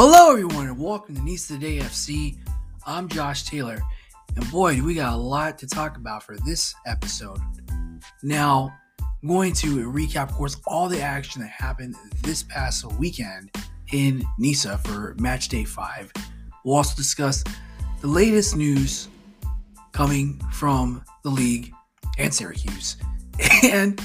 Hello, everyone, and welcome to Nice Today FC. I'm Josh Taylor, and boy, do we got a lot to talk about for this episode. Now, I'm going to recap, of course, all the action that happened this past weekend in Nisa for match day five. We'll also discuss the latest news coming from the league and Syracuse. And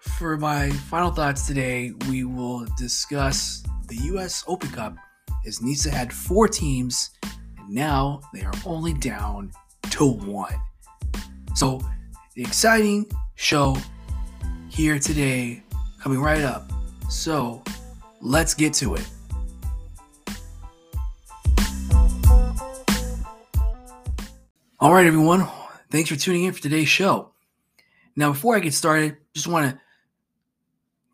for my final thoughts today, we will discuss the U.S. Open Cup as Nisa had four teams, and now they are only down to one. So, the exciting show here today coming right up. So, let's get to it. All right, everyone. Thanks for tuning in for today's show. Now, before I get started, just want to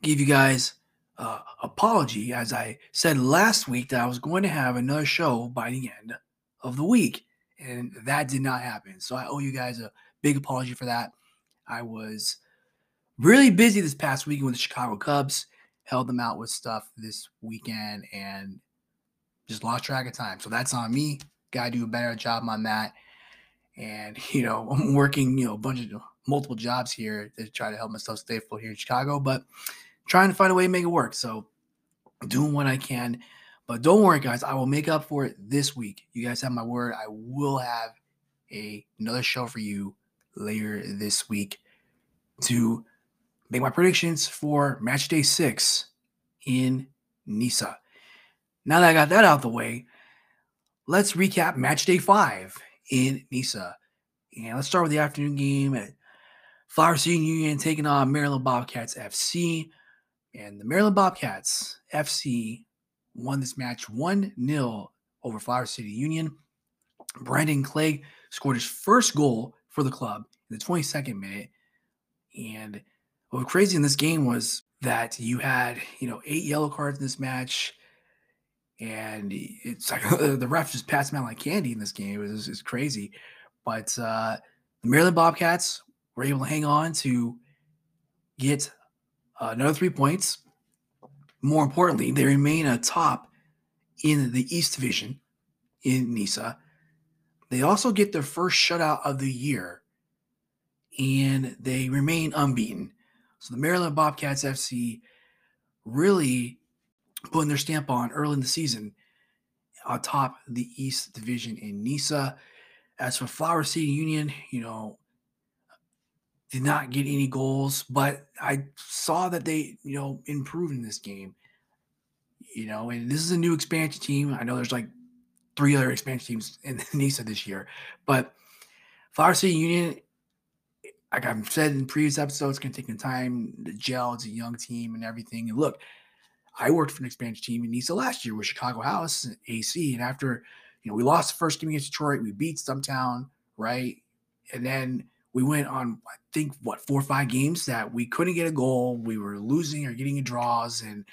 give you guys uh, apology, as I said last week that I was going to have another show by the end of the week, and that did not happen. So I owe you guys a big apology for that. I was really busy this past weekend with the Chicago Cubs, held them out with stuff this weekend, and just lost track of time. So that's on me. Got to do a better job on that. And you know, I'm working you know a bunch of multiple jobs here to try to help myself stay full here in Chicago, but trying to find a way to make it work. So doing what I can. But don't worry, guys. I will make up for it this week. You guys have my word. I will have a another show for you later this week to make my predictions for match day six in Nisa. Now that I got that out of the way, let's recap match day five in Nisa. And let's start with the afternoon game at Flower City Union taking on Maryland Bobcats FC. And the Maryland Bobcats FC won this match 1 0 over Flower City Union. Brandon Clegg scored his first goal for the club in the 22nd minute. And what was crazy in this game was that you had, you know, eight yellow cards in this match. And it's like the ref just passed them out like candy in this game. It was, it was crazy. But uh, the Maryland Bobcats were able to hang on to get uh, another three points. More importantly, they remain atop in the East Division in Nisa. They also get their first shutout of the year, and they remain unbeaten. So the Maryland Bobcats FC really putting their stamp on early in the season atop the East Division in Nisa. As for Flower City Union, you know, did not get any goals, but I saw that they, you know, improved in this game. You know, and this is a new expansion team. I know there's like three other expansion teams in NISA this year, but Flower City Union, like I've said in previous episodes, it's going to take some time to gel. It's a young team and everything. And look, I worked for an expansion team in NISA last year with Chicago House AC, and after you know we lost the first game against Detroit, we beat Stumptown, right, and then we went on I think what four or five games that we couldn't get a goal. We were losing or getting draws, and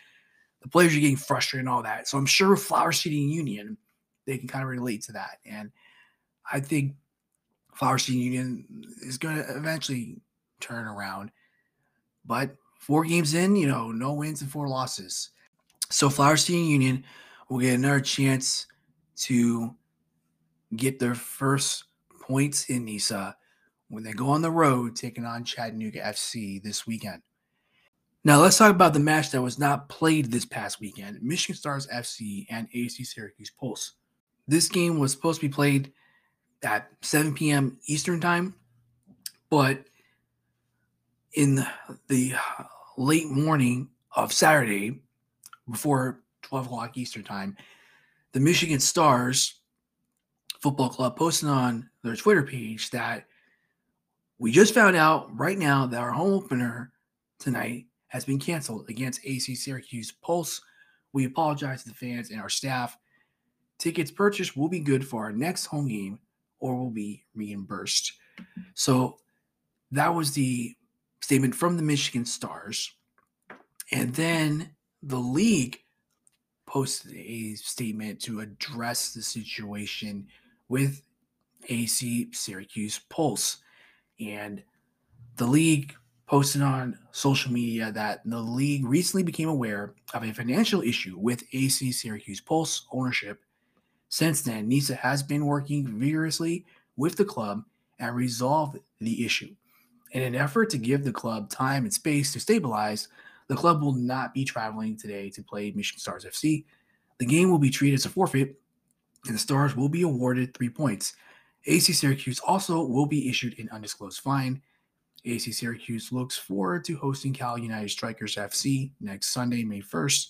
the players are getting frustrated and all that. So I'm sure Flower City Union they can kind of relate to that, and I think Flower City Union is going to eventually turn around. But four games in, you know, no wins and four losses. So Flower City Union will get another chance to get their first points in Nisa when they go on the road taking on Chattanooga FC this weekend. Now, let's talk about the match that was not played this past weekend Michigan Stars FC and AC Syracuse Pulse. This game was supposed to be played at 7 p.m. Eastern Time, but in the, the late morning of Saturday, before 12 o'clock Eastern Time, the Michigan Stars Football Club posted on their Twitter page that we just found out right now that our home opener tonight has been canceled against AC Syracuse Pulse. We apologize to the fans and our staff. Tickets purchased will be good for our next home game or will be reimbursed. So that was the statement from the Michigan Stars. And then the league posted a statement to address the situation with AC Syracuse Pulse. And the league posted on social media that the league recently became aware of a financial issue with AC Syracuse Pulse ownership. Since then, NISA has been working vigorously with the club and resolve the issue. In an effort to give the club time and space to stabilize, the club will not be traveling today to play Michigan Stars FC. The game will be treated as a forfeit, and the Stars will be awarded three points. AC Syracuse also will be issued an undisclosed fine. AC Syracuse looks forward to hosting Cal United Strikers FC next Sunday, May 1st,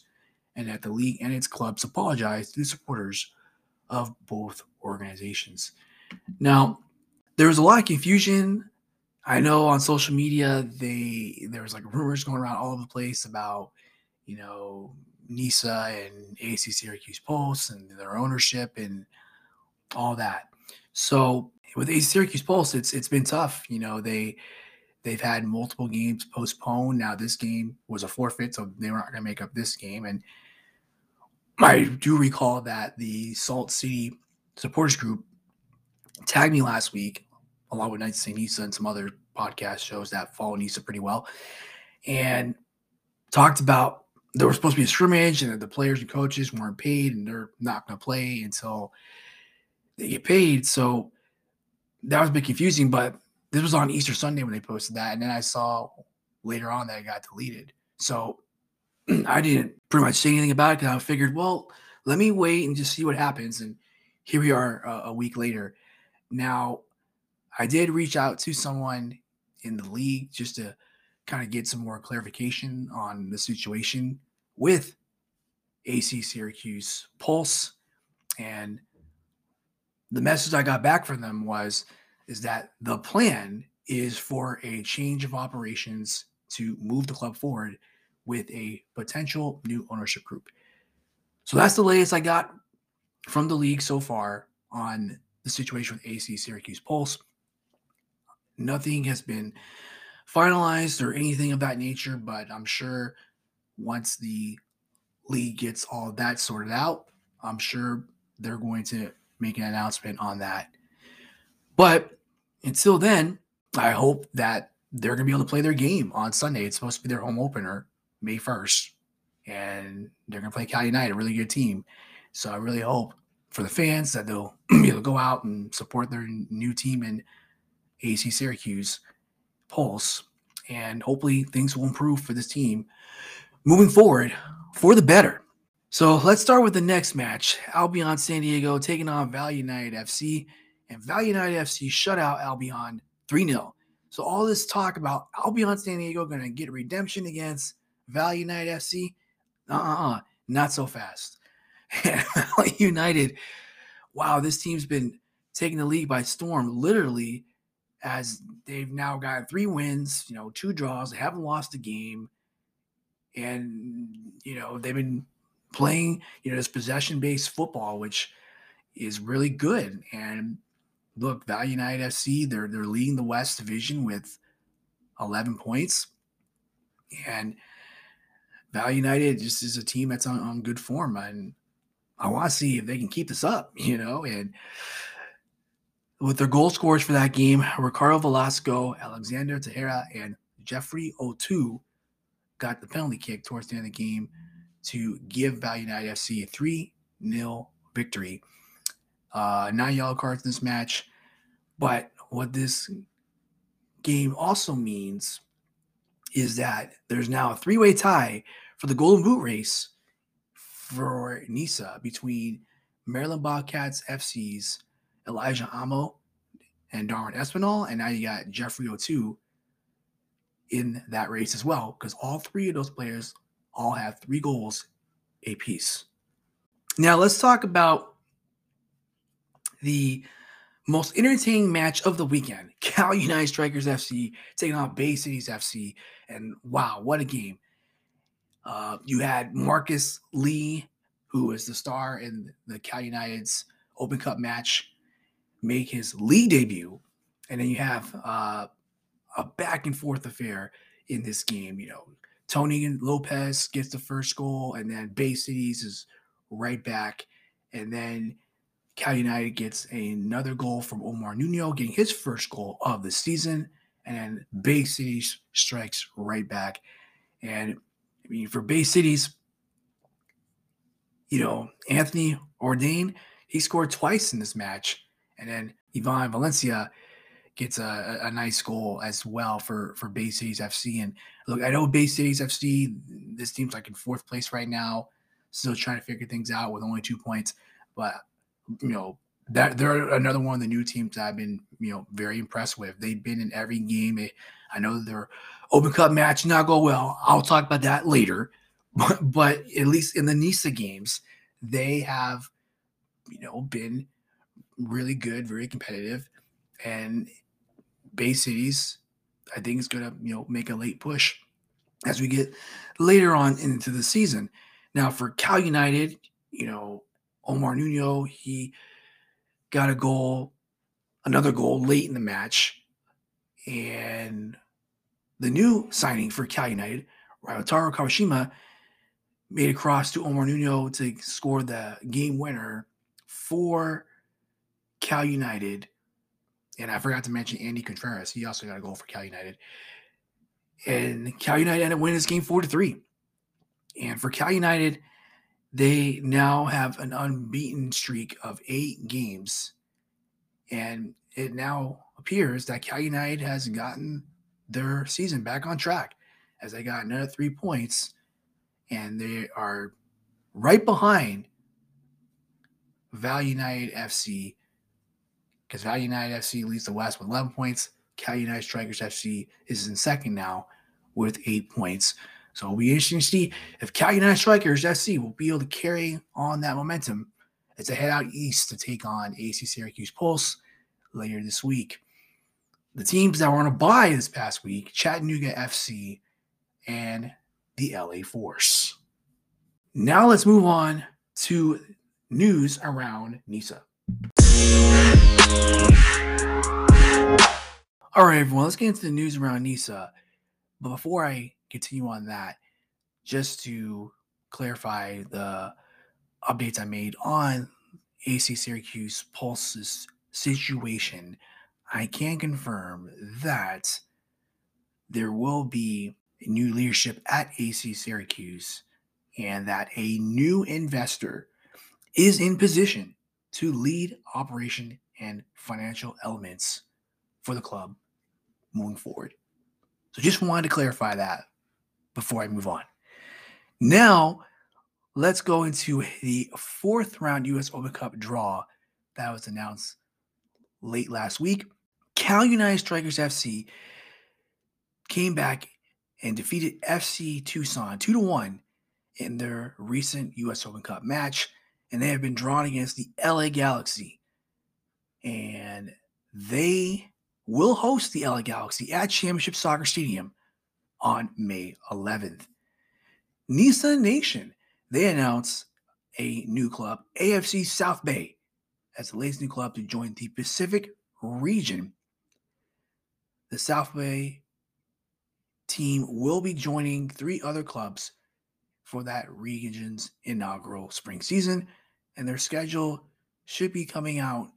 and that the league and its clubs apologize to the supporters of both organizations. Now, there was a lot of confusion. I know on social media they there was like rumors going around all over the place about you know NISA and AC Syracuse Pulse and their ownership and all that. So with AC Syracuse Pulse, it's it's been tough. You know they they've had multiple games postponed. Now this game was a forfeit, so they were not going to make up this game. And I do recall that the Salt City supporters group tagged me last week, along with Knights St. Nisa and some other podcast shows that follow Nisa pretty well, and talked about there was supposed to be a scrimmage and that the players and coaches weren't paid and they're not going to play until they get paid. So that was a bit confusing, but this was on Easter Sunday when they posted that. And then I saw later on that it got deleted. So I didn't pretty much say anything about it because I figured, well, let me wait and just see what happens. And here we are uh, a week later. Now, I did reach out to someone in the league just to kind of get some more clarification on the situation with AC Syracuse Pulse. And the message I got back from them was is that the plan is for a change of operations to move the club forward with a potential new ownership group. So that's the latest I got from the league so far on the situation with AC Syracuse Pulse. Nothing has been finalized or anything of that nature, but I'm sure once the league gets all that sorted out, I'm sure they're going to make an announcement on that. But until then, I hope that they're going to be able to play their game on Sunday. It's supposed to be their home opener, May 1st. And they're going to play Cal United, a really good team. So I really hope for the fans that they'll be able to go out and support their new team in AC Syracuse Pulse. And hopefully things will improve for this team moving forward for the better. So let's start with the next match Albion San Diego taking on Valley United FC. And Valley United FC shut out Albion 3 0. So all this talk about Albion San Diego going to get redemption against Valley United FC, uh-uh uh not so fast. United, wow, this team's been taking the league by storm, literally, as they've now got three wins, you know, two draws. They haven't lost a game. And, you know, they've been playing, you know, this possession based football, which is really good. And look, Valley United FC, they're they're leading the West Division with 11 points. And Valley United just is a team that's on, on good form. And I want to see if they can keep this up, you know. And with their goal scorers for that game, Ricardo Velasco, Alexander Tejera, and Jeffrey Otu got the penalty kick towards the end of the game to give Valley United FC a 3 0 victory. Uh, nine yellow cards in this match. But what this game also means is that there's now a three way tie for the Golden Boot race for NISA between Maryland Bobcats FC's Elijah Amo and Darwin Espinal. And now you got Jeffrey Otu in that race as well, because all three of those players all have three goals apiece. Now let's talk about the most entertaining match of the weekend Cal United Strikers FC taking on Bay Cities FC. And wow, what a game! Uh, you had Marcus Lee, who is the star in the Cal United's Open Cup match, make his league debut. And then you have uh, a back and forth affair in this game. You know, Tony Lopez gets the first goal, and then Bay Cities is right back. And then Cal United gets another goal from Omar Nuno, getting his first goal of the season. and then hmm. Bay Cities strikes right back. And I mean, for Bay Cities, you know, Anthony Bourdain, he scored twice in this match. And then Ivan Valencia gets a, a nice goal as well for, for Bay Cities FC. And look, I know Bay Cities FC, this team's like in fourth place right now, still trying to figure things out with only two points. But, you know, that they're another one of the new teams I've been, you know, very impressed with. They've been in every game. I know their Open Cup match not go well. I'll talk about that later. But, but at least in the NISA games, they have, you know, been really good, very competitive, and Bay Cities, I think, is going to you know make a late push as we get later on into the season. Now for Cal United, you know, Omar Nuno, he got a goal, another goal late in the match. And the new signing for Cal United, Ryotaro Kawashima, made a cross to Omar Nuno to score the game winner for Cal United. And I forgot to mention Andy Contreras. He also got a goal for Cal United. And Cal United ended up winning this game four to three. And for Cal United, they now have an unbeaten streak of eight games. And it now appears that Cal United has gotten their season back on track as they got another three points. And they are right behind Val United FC because Val United FC leads the West with 11 points. Cal United Strikers FC is in second now with eight points. So it'll be interesting to see if Cal United Strikers FC will be able to carry on that momentum as they head out east to take on AC Syracuse Pulse later this week. The teams that were on a bye this past week Chattanooga FC and the LA Force. Now let's move on to news around NISA. All right, everyone, let's get into the news around NISA. But before I continue on that, just to clarify the updates I made on AC Syracuse Pulse's situation, I can confirm that there will be new leadership at AC Syracuse and that a new investor is in position to lead operation and financial elements for the club moving forward. So just wanted to clarify that before I move on. Now, let's go into the fourth round US Open Cup draw that was announced late last week. Cal United Strikers FC came back and defeated FC Tucson 2 to 1 in their recent US Open Cup match and they have been drawn against the LA Galaxy. And they will host the LA Galaxy at Championship Soccer Stadium on May 11th. Nisa Nation, they announce a new club, AFC South Bay, as the latest new club to join the Pacific region. The South Bay team will be joining three other clubs for that region's inaugural spring season and their schedule should be coming out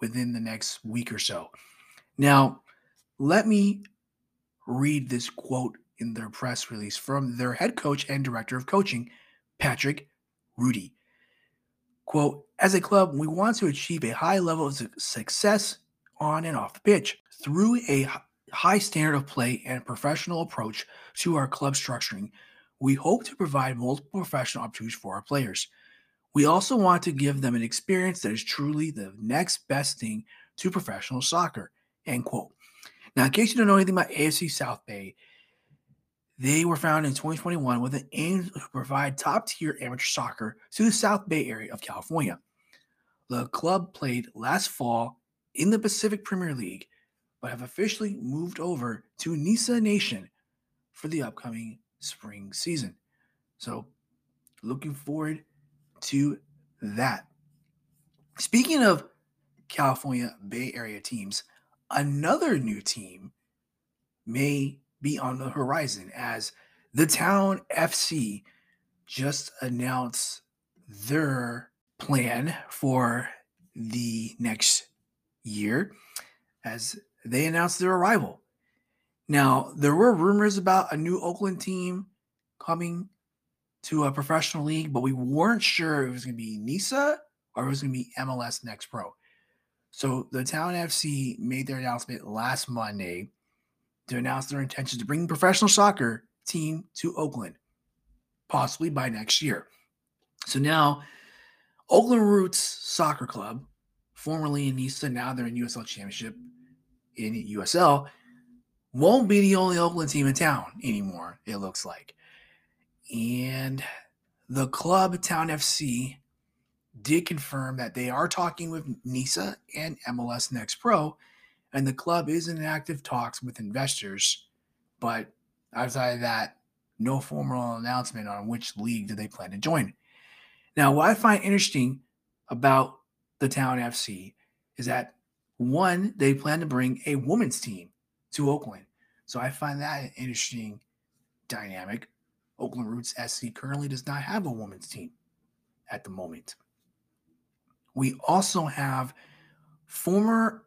within the next week or so. Now, let me read this quote in their press release from their head coach and director of coaching, Patrick Rudy. Quote, as a club, we want to achieve a high level of success on and off the pitch through a high standard of play and professional approach to our club structuring. We hope to provide multiple professional opportunities for our players. We also want to give them an experience that is truly the next best thing to professional soccer. End quote. Now, in case you don't know anything about AFC South Bay, they were founded in 2021 with an aim to provide top tier amateur soccer to the South Bay area of California. The club played last fall in the Pacific Premier League, but have officially moved over to Nisa Nation for the upcoming spring season. So, looking forward to that. Speaking of California Bay Area teams, another new team may be on the horizon as the Town FC just announced their plan for the next year as they announced their arrival. Now, there were rumors about a new Oakland team coming to a professional league, but we weren't sure if it was going to be NISA or it was going to be MLS Next Pro. So the Town FC made their announcement last Monday to announce their intention to bring professional soccer team to Oakland, possibly by next year. So now, Oakland Roots Soccer Club, formerly in NISA, now they're in USL Championship in USL, won't be the only Oakland team in town anymore, it looks like. And the club, Town FC, did confirm that they are talking with NISA and MLS Next Pro, and the club is in active talks with investors. But outside of that, no formal announcement on which league do they plan to join. Now, what I find interesting about the Town FC is that one, they plan to bring a women's team to Oakland. So I find that an interesting dynamic. Oakland Roots SC currently does not have a women's team at the moment. We also have former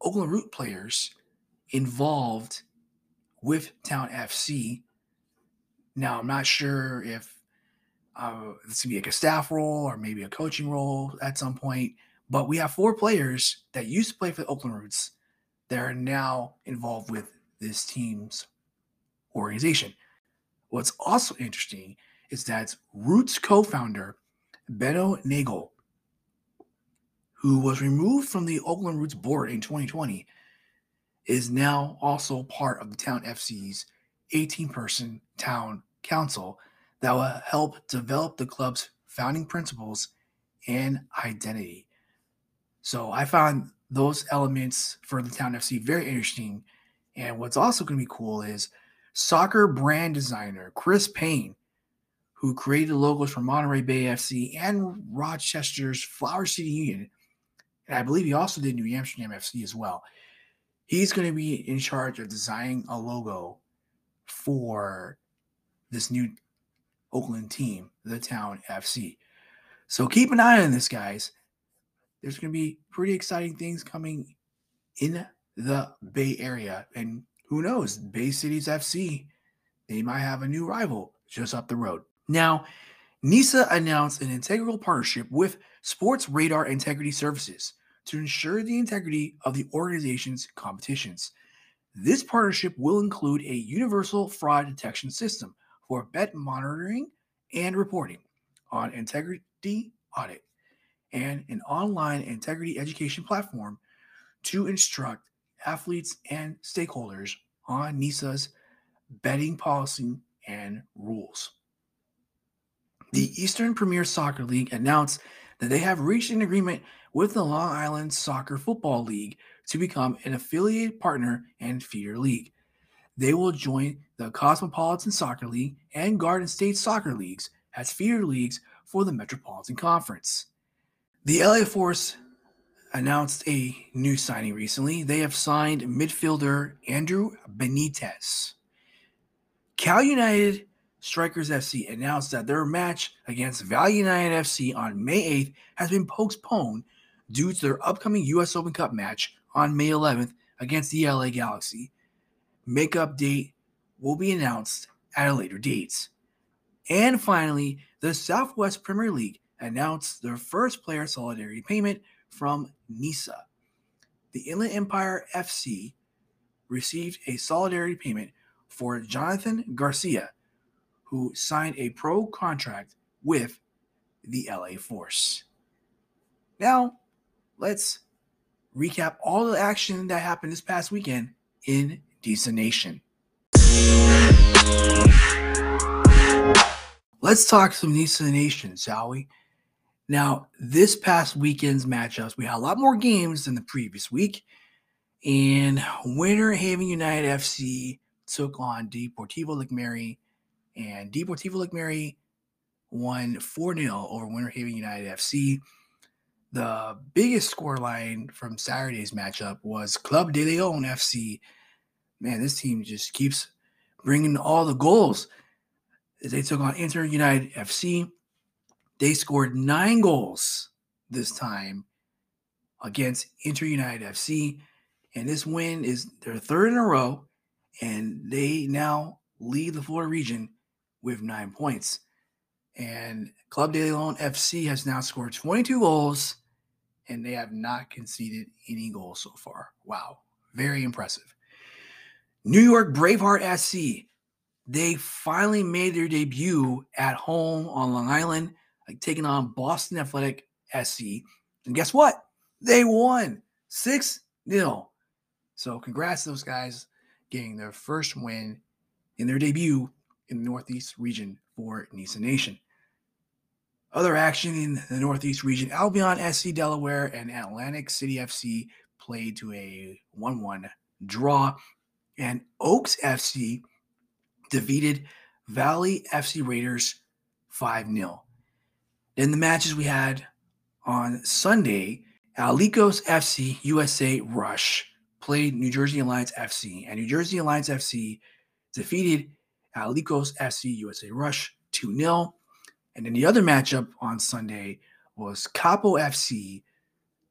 Oakland Root players involved with Town FC. Now, I'm not sure if uh, this can be like a staff role or maybe a coaching role at some point, but we have four players that used to play for the Oakland Roots that are now involved with this team's organization. What's also interesting is that Roots co founder Benno Nagel, who was removed from the Oakland Roots board in 2020, is now also part of the Town FC's 18 person town council that will help develop the club's founding principles and identity. So I found those elements for the Town FC very interesting. And what's also going to be cool is soccer brand designer Chris Payne, who created logos for Monterey Bay FC and Rochester's Flower City Union. And I believe he also did New Amsterdam FC as well. He's going to be in charge of designing a logo for this new Oakland team, the Town FC. So keep an eye on this, guys. There's going to be pretty exciting things coming in the Bay Area. And who knows, Bay Cities FC, they might have a new rival just up the road. Now, NISA announced an integral partnership with Sportradar Integrity Services to ensure the integrity of the organization's competitions. This partnership will include a universal fraud detection system for bet monitoring and reporting on integrity audit and an online integrity education platform to instruct athletes and stakeholders on NISA's betting policy and rules. The Eastern Premier Soccer League announced that they have reached an agreement with the Long Island Soccer Football League to become an affiliated partner and feeder league. They will join the Cosmopolitan Soccer League and Garden State Soccer Leagues as feeder leagues for the Metropolitan Conference. The LA Force announced a new signing recently. They have signed midfielder Andrew Benitez. Cal United Strikers FC announced that their match against Valley United FC on May 8th has been postponed due to their upcoming U.S. Open Cup match on May 11th against the LA Galaxy. Makeup date will be announced at a later date. And finally, the Southwest Premier League announced their first player solidarity payment from NISA. The Inland Empire FC received a solidarity payment for Jonathan Garcia, who signed a pro contract with the LA Force. Now, let's recap all the action that happened this past weekend in NISA Nation. Let's talk some NISA Nation, shall we? Now, this past weekend's matchups, we had a lot more games than the previous week. And Winter Haven United FC took on Deportivo Mary, and Deportivo Mary won 4 0 over Winter Haven United FC. The biggest scoreline from Saturday's matchup was Club de Leon FC. Man, this team just keeps bringing all the goals. They took on Inter United FC. They scored nine goals this time against Inter United FC. And this win is their third in a row, and they now lead the Florida region with nine points. And Club De Leon FC has now scored 22 goals, and they have not conceded any goals so far. Wow, very impressive. New York Braveheart SC, they finally made their debut at home on Long Island, like taking on Boston Athletic SC. And guess what? They won 6 0. So, congrats to those guys getting their first win in their debut in the Northeast region for NISA Nation. Other action in the Northeast region Albion SC Delaware and Atlantic City FC played to a 1 1 draw, and Oaks FC defeated Valley FC Raiders 5 0. Then the matches we had on Sunday Alicos FC USA Rush played New Jersey Alliance FC, and New Jersey Alliance FC defeated Alicos FC USA Rush 2 0. And then the other matchup on Sunday was Capo FC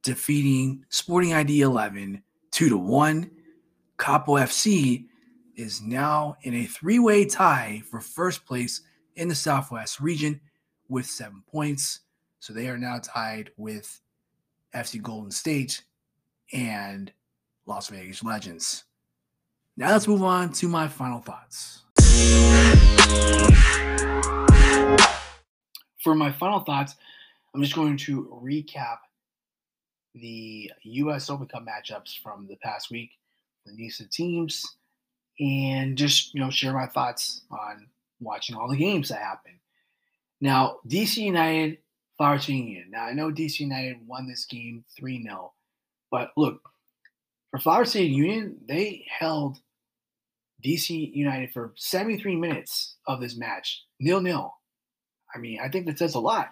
defeating Sporting ID 11 2 to 1. Capo FC is now in a three way tie for first place in the Southwest region with seven points. So they are now tied with FC Golden State and Las Vegas Legends. Now let's move on to my final thoughts. For my final thoughts, I'm just going to recap the U.S. Open Cup matchups from the past week, the NISA teams, and just you know share my thoughts on watching all the games that happened. Now, DC United, Flower City Union. Now I know DC United won this game 3-0, but look, for Flower City Union, they held DC United for 73 minutes of this match, nil nil. I mean, I think that says a lot.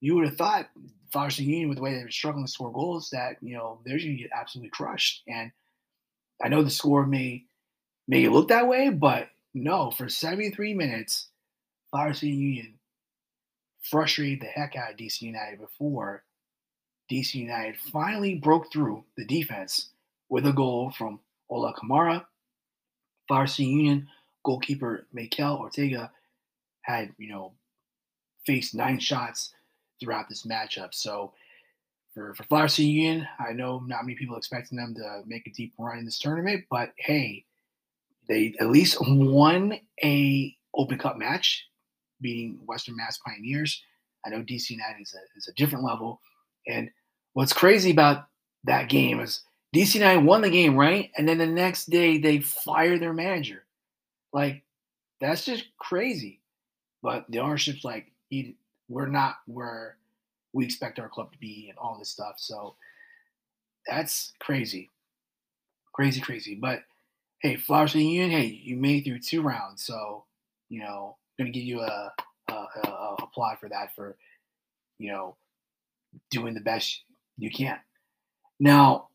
You would have thought Flower City Union, with the way they were struggling to score goals, that you know they're going to get absolutely crushed. And I know the score may make it look that way, but no, for 73 minutes, Flower City Union frustrated the heck out of DC United before DC United finally broke through the defense with a goal from Ola Kamara Flower Union goalkeeper Mikel Ortega had, you know, faced nine shots throughout this matchup. So for, for Union, I know not many people expecting them to make a deep run in this tournament, but hey, they at least won a Open Cup match, beating Western Mass Pioneers. I know DC United is a, is a different level. And what's crazy about that game is DC United won the game, right? And then the next day they fire their manager. Like, that's just crazy. But the ownership's like, we're not where we expect our club to be and all this stuff. So that's crazy. Crazy, crazy. But hey, Flower City Union, hey, you made through two rounds. So, you know, going to give you a, a, a, for that, for, you know, doing the best you can. Now,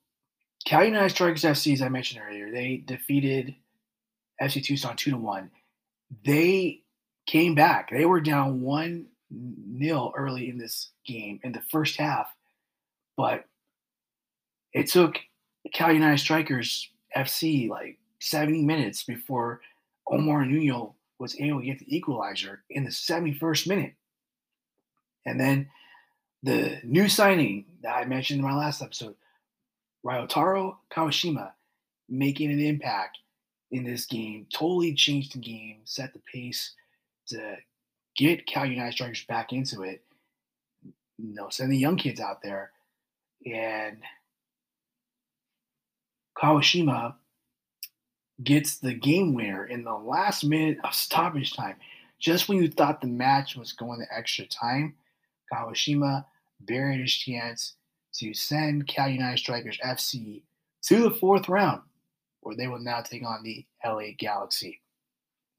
Cal United Strikers FC, as I mentioned earlier, they defeated FC Tucson two to one. They came back. They were down one nil early in this game in the first half, but it took Cal United Strikers FC like 70 minutes before Omar Nuno was able to get the equalizer in the 71st minute. And then the new signing that I mentioned in my last episode, Ryotaro Kawashima making an impact in this game, totally changed the game, set the pace to get Cal United Strikers back into it. You know, send the young kids out there. And Kawashima gets the game winner in the last minute of stoppage time. Just when you thought the match was going to extra time, Kawashima buried his chance to send Cal United Strikers FC to the fourth round, where they will now take on the LA Galaxy.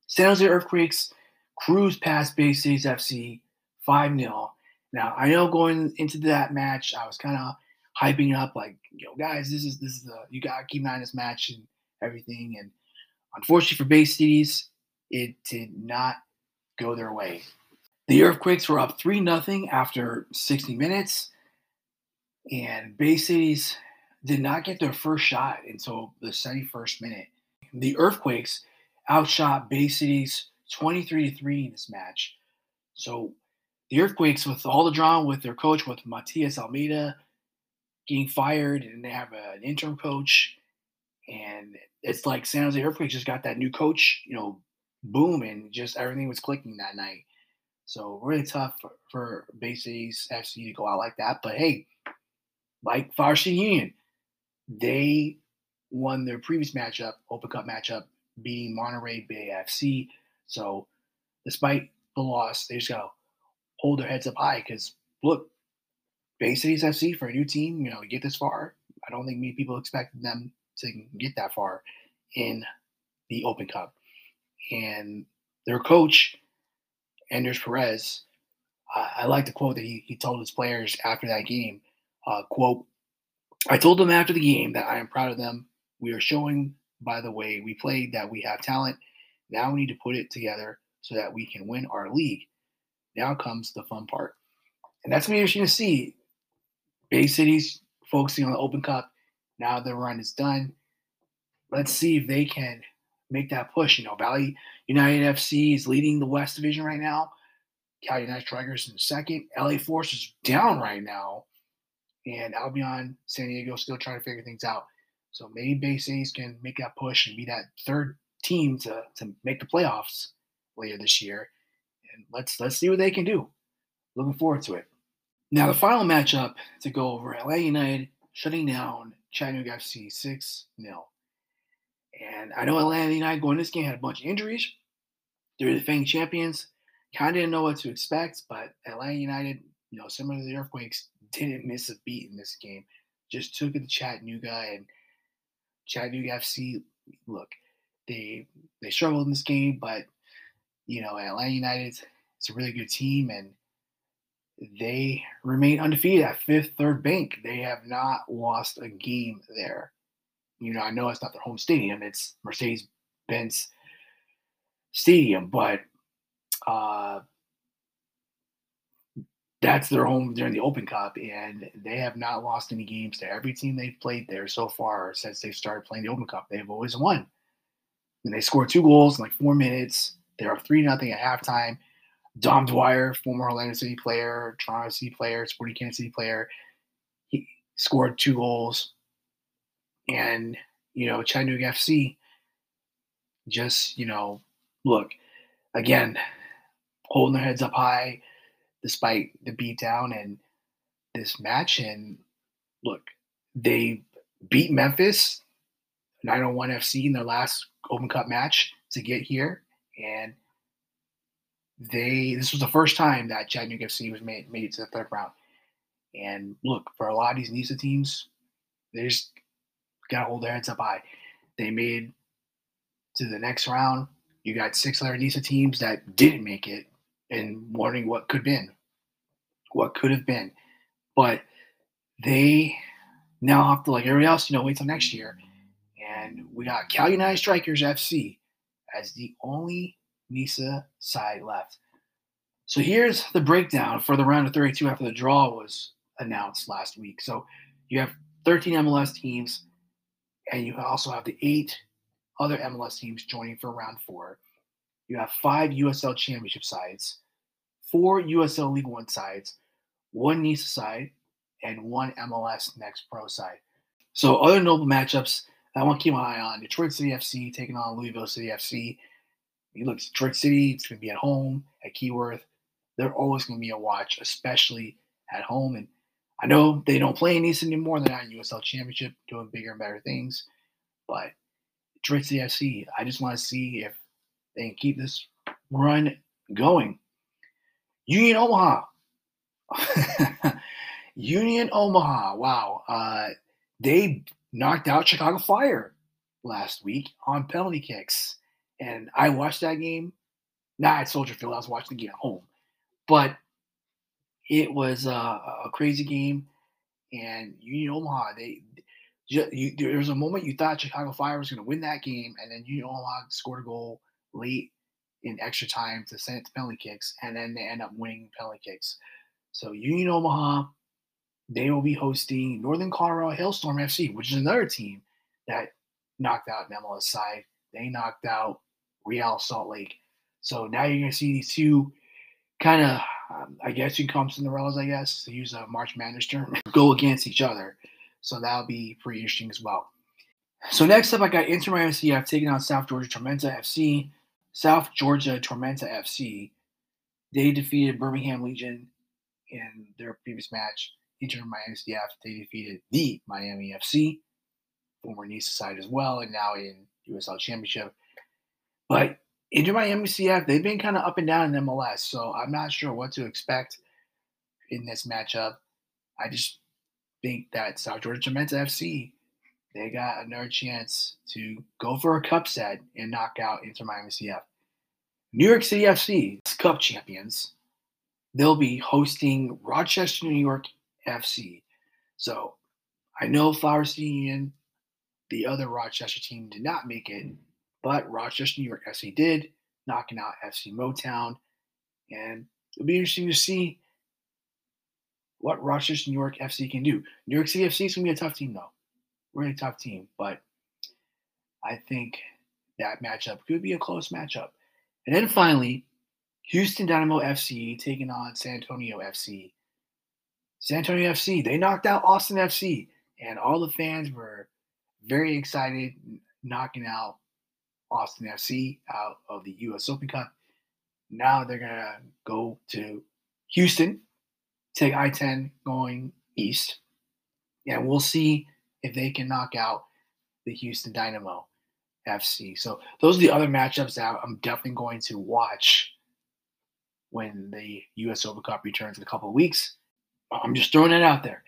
San Jose Earthquakes cruise past Bay Cities FC 5 0. Now, I know going into that match, I was kind of hyping up, like, yo, guys, this is, this is the, you got to keep an eye on this match and everything. And unfortunately for Bay Cities, it did not go their way. The Earthquakes were up 3 0 after 60 minutes. And Bay Cities did not get their first shot until the 71st minute. The Earthquakes outshot Bay Cities 23 3 in this match. So the Earthquakes, with all the drama with their coach, with Matias Almeyda getting fired, and they have an interim coach, and it's like San Jose Earthquakes just got that new coach, you know, boom, and just everything was clicking that night. So really tough for, for Bay Cities FC to go out like that. But hey, like City Union, they won their previous matchup, Open Cup matchup, beating Monterey Bay FC. So despite the loss, they just gotta hold their heads up high because look, Bay Cities FC for a new team, you know, get this far. I don't think many people expected them to get that far in the Open Cup. And their coach, Anders Perez, I like the quote that he, he told his players after that game. Uh, quote, I told them after the game that I am proud of them. We are showing by the way we played that we have talent. Now we need to put it together so that we can win our league. Now comes the fun part. And that's going to be interesting to see. Bay City's focusing on the Open Cup. Now the run is done. Let's see if they can make that push. You know, Valley United FC is leading the West Division right now. Cal United Strikers in second. LA Force is down right now. And Albion San Diego still trying to figure things out. So maybe Bay Cities can make that push and be that third team to, to make the playoffs later this year. And let's let's see what they can do. Looking forward to it. Now the final matchup to go over Atlanta United shutting down Chattanooga FC 6 0. And I know Atlanta United going this game had a bunch of injuries. They're the defending champions. Kind of didn't know what to expect, but Atlanta United, you know, similar to the Earthquakes, didn't miss a beat in this game. Just took it to Chattanooga and Chattanooga FC. Look, they they struggled in this game, but you know, Atlanta United it's a really good team and they remain undefeated at fifth third bank. They have not lost a game there. You know, I know it's not their home stadium; it's Mercedes Benz Stadium, but uh, that's their home during the Open Cup, and they have not lost any games to Every team they've played there so far since they've started playing the Open Cup, they've always won. And they scored two goals in like four minutes. They're up three nothing at halftime. Dom Dwyer, former Orlando City player, Toronto City player, Sporting Kansas City player, he scored two goals. And you know, Chattanooga FC just you know, look again, holding their heads up high despite the beatdown and this match. And look, they beat Memphis 901 FC in their last Open Cup match to get here. And they this was the first time that Chattanooga FC was made made it to the third round. And look, for a lot of these NISA teams, they just gotta hold their heads up high. They made to the next round. You got six other NISA teams that didn't make it and wondering what could have been, what could have been. But they now have to, like everybody else, you know, wait till next year. And we got Cal United Strikers FC as the only NISA side left. So here's the breakdown for the round of 32 after the draw was announced last week. So you have 13 MLS teams, and you also have the eight other MLS teams joining for round four. You have five USL championship sides, four USL League One sides, one NISA side, and one MLS Next Pro side. So other notable matchups I want to keep my eye on Detroit City FC taking on Louisville City FC. You look, Detroit City, it's going to be at home at Keyworth. They're always going to be a watch, especially at home. And I know they don't play in East anymore. They're not in USL Championship, doing bigger and better things. But Detroit City FC, I just want to see if they can keep this run going. Union Omaha. Union Omaha. Wow. Uh, they knocked out Chicago Fire last week on penalty kicks. And I watched that game, not at Soldier Field. I was watching the game at home. But it was uh, a crazy game. And Union Omaha, they you, there was a moment you thought Chicago Fire was going to win that game, and then Union Omaha scored a goal late in extra time to send it to penalty kicks, and then they end up winning penalty kicks. So Union Omaha, they will be hosting Northern Colorado Hailstorm FC, which is another team that knocked out an MLS side. They knocked out Real Salt Lake. So now you're going to see these two kind of, um, I guess you can call them Cinderellas, I guess, to use a March Madness term, go against each other. So that'll be pretty interesting as well. So next up, I got Inter Miami FC. I've taken on South Georgia Tormenta FC. South Georgia Tormenta FC. They defeated Birmingham Legion in their previous match. Inter Miami CF, they defeated the Miami FC, former NISA side as well, and now in USL Championship. But Inter Miami CF, they've been kind of up and down in MLS, so I'm not sure what to expect in this matchup. I just think that South Georgia Tormenta FC, they got another chance to go for a cupset and knock out Inter Miami CF. New York City FC, Cup champions, they'll be hosting Rochester, New York FC. So I know Flower City Union, the other Rochester team, did not make it, but Rochester, New York FC did, knocking out FC Motown. And it'll be interesting to see what Rochester, New York FC can do. New York City FC is going to be a tough team, though. Really tough team. But I think that matchup could be a close matchup. And then finally, Houston Dynamo FC taking on San Antonio FC. San Antonio FC, they knocked out Austin FC, and all the fans were very excited, knocking out Austin FC out of the U.S. Open Cup. Now they're gonna go to Houston, take I-10 going east, and we'll see if they can knock out the Houston Dynamo FC. So those are the other matchups that I'm definitely going to watch when the U.S. Open Cup returns in a couple of weeks. I'm just throwing it out there.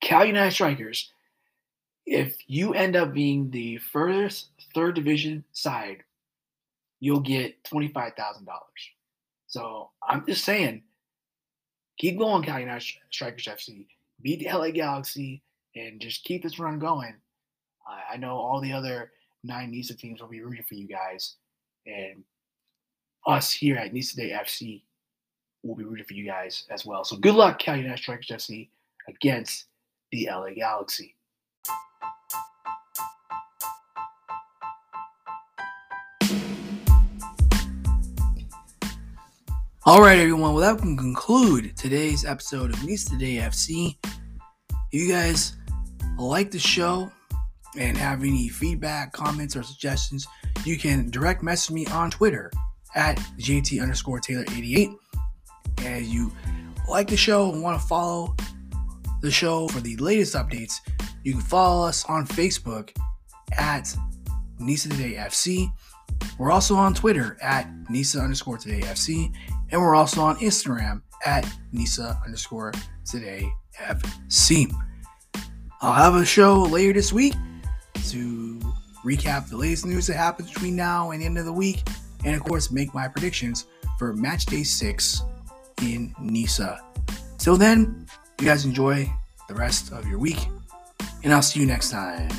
Cali United Strikers, if you end up being the furthest third division side, you'll get $25,000. So I'm just saying, keep going, Cali United Strikers FC. Beat the LA Galaxy and just keep this run going. I know all the other nine NISA teams will be rooting for you guys. And us here at NISA Today FC will be rooting for you guys as well. So good luck, Cali United Strikers FC, against the LA Galaxy. All right, everyone. Well, that can conclude today's episode of Nisa Today FC. If you guys like the show and have any feedback, comments, or suggestions, you can direct message me on Twitter at JT underscore Taylor 88 and you like the show and want to follow the show for the latest updates, you can follow us on Facebook at Nisa Today FC. We're also on Twitter at Nisa underscore Today FC, and we're also on Instagram at Nisa underscore Today FC. I'll have a show later this week to recap the latest news that happens between now and the end of the week, and of course, make my predictions for match day six in Nisa. Till then, you guys enjoy the rest of your week, and I'll see you next time.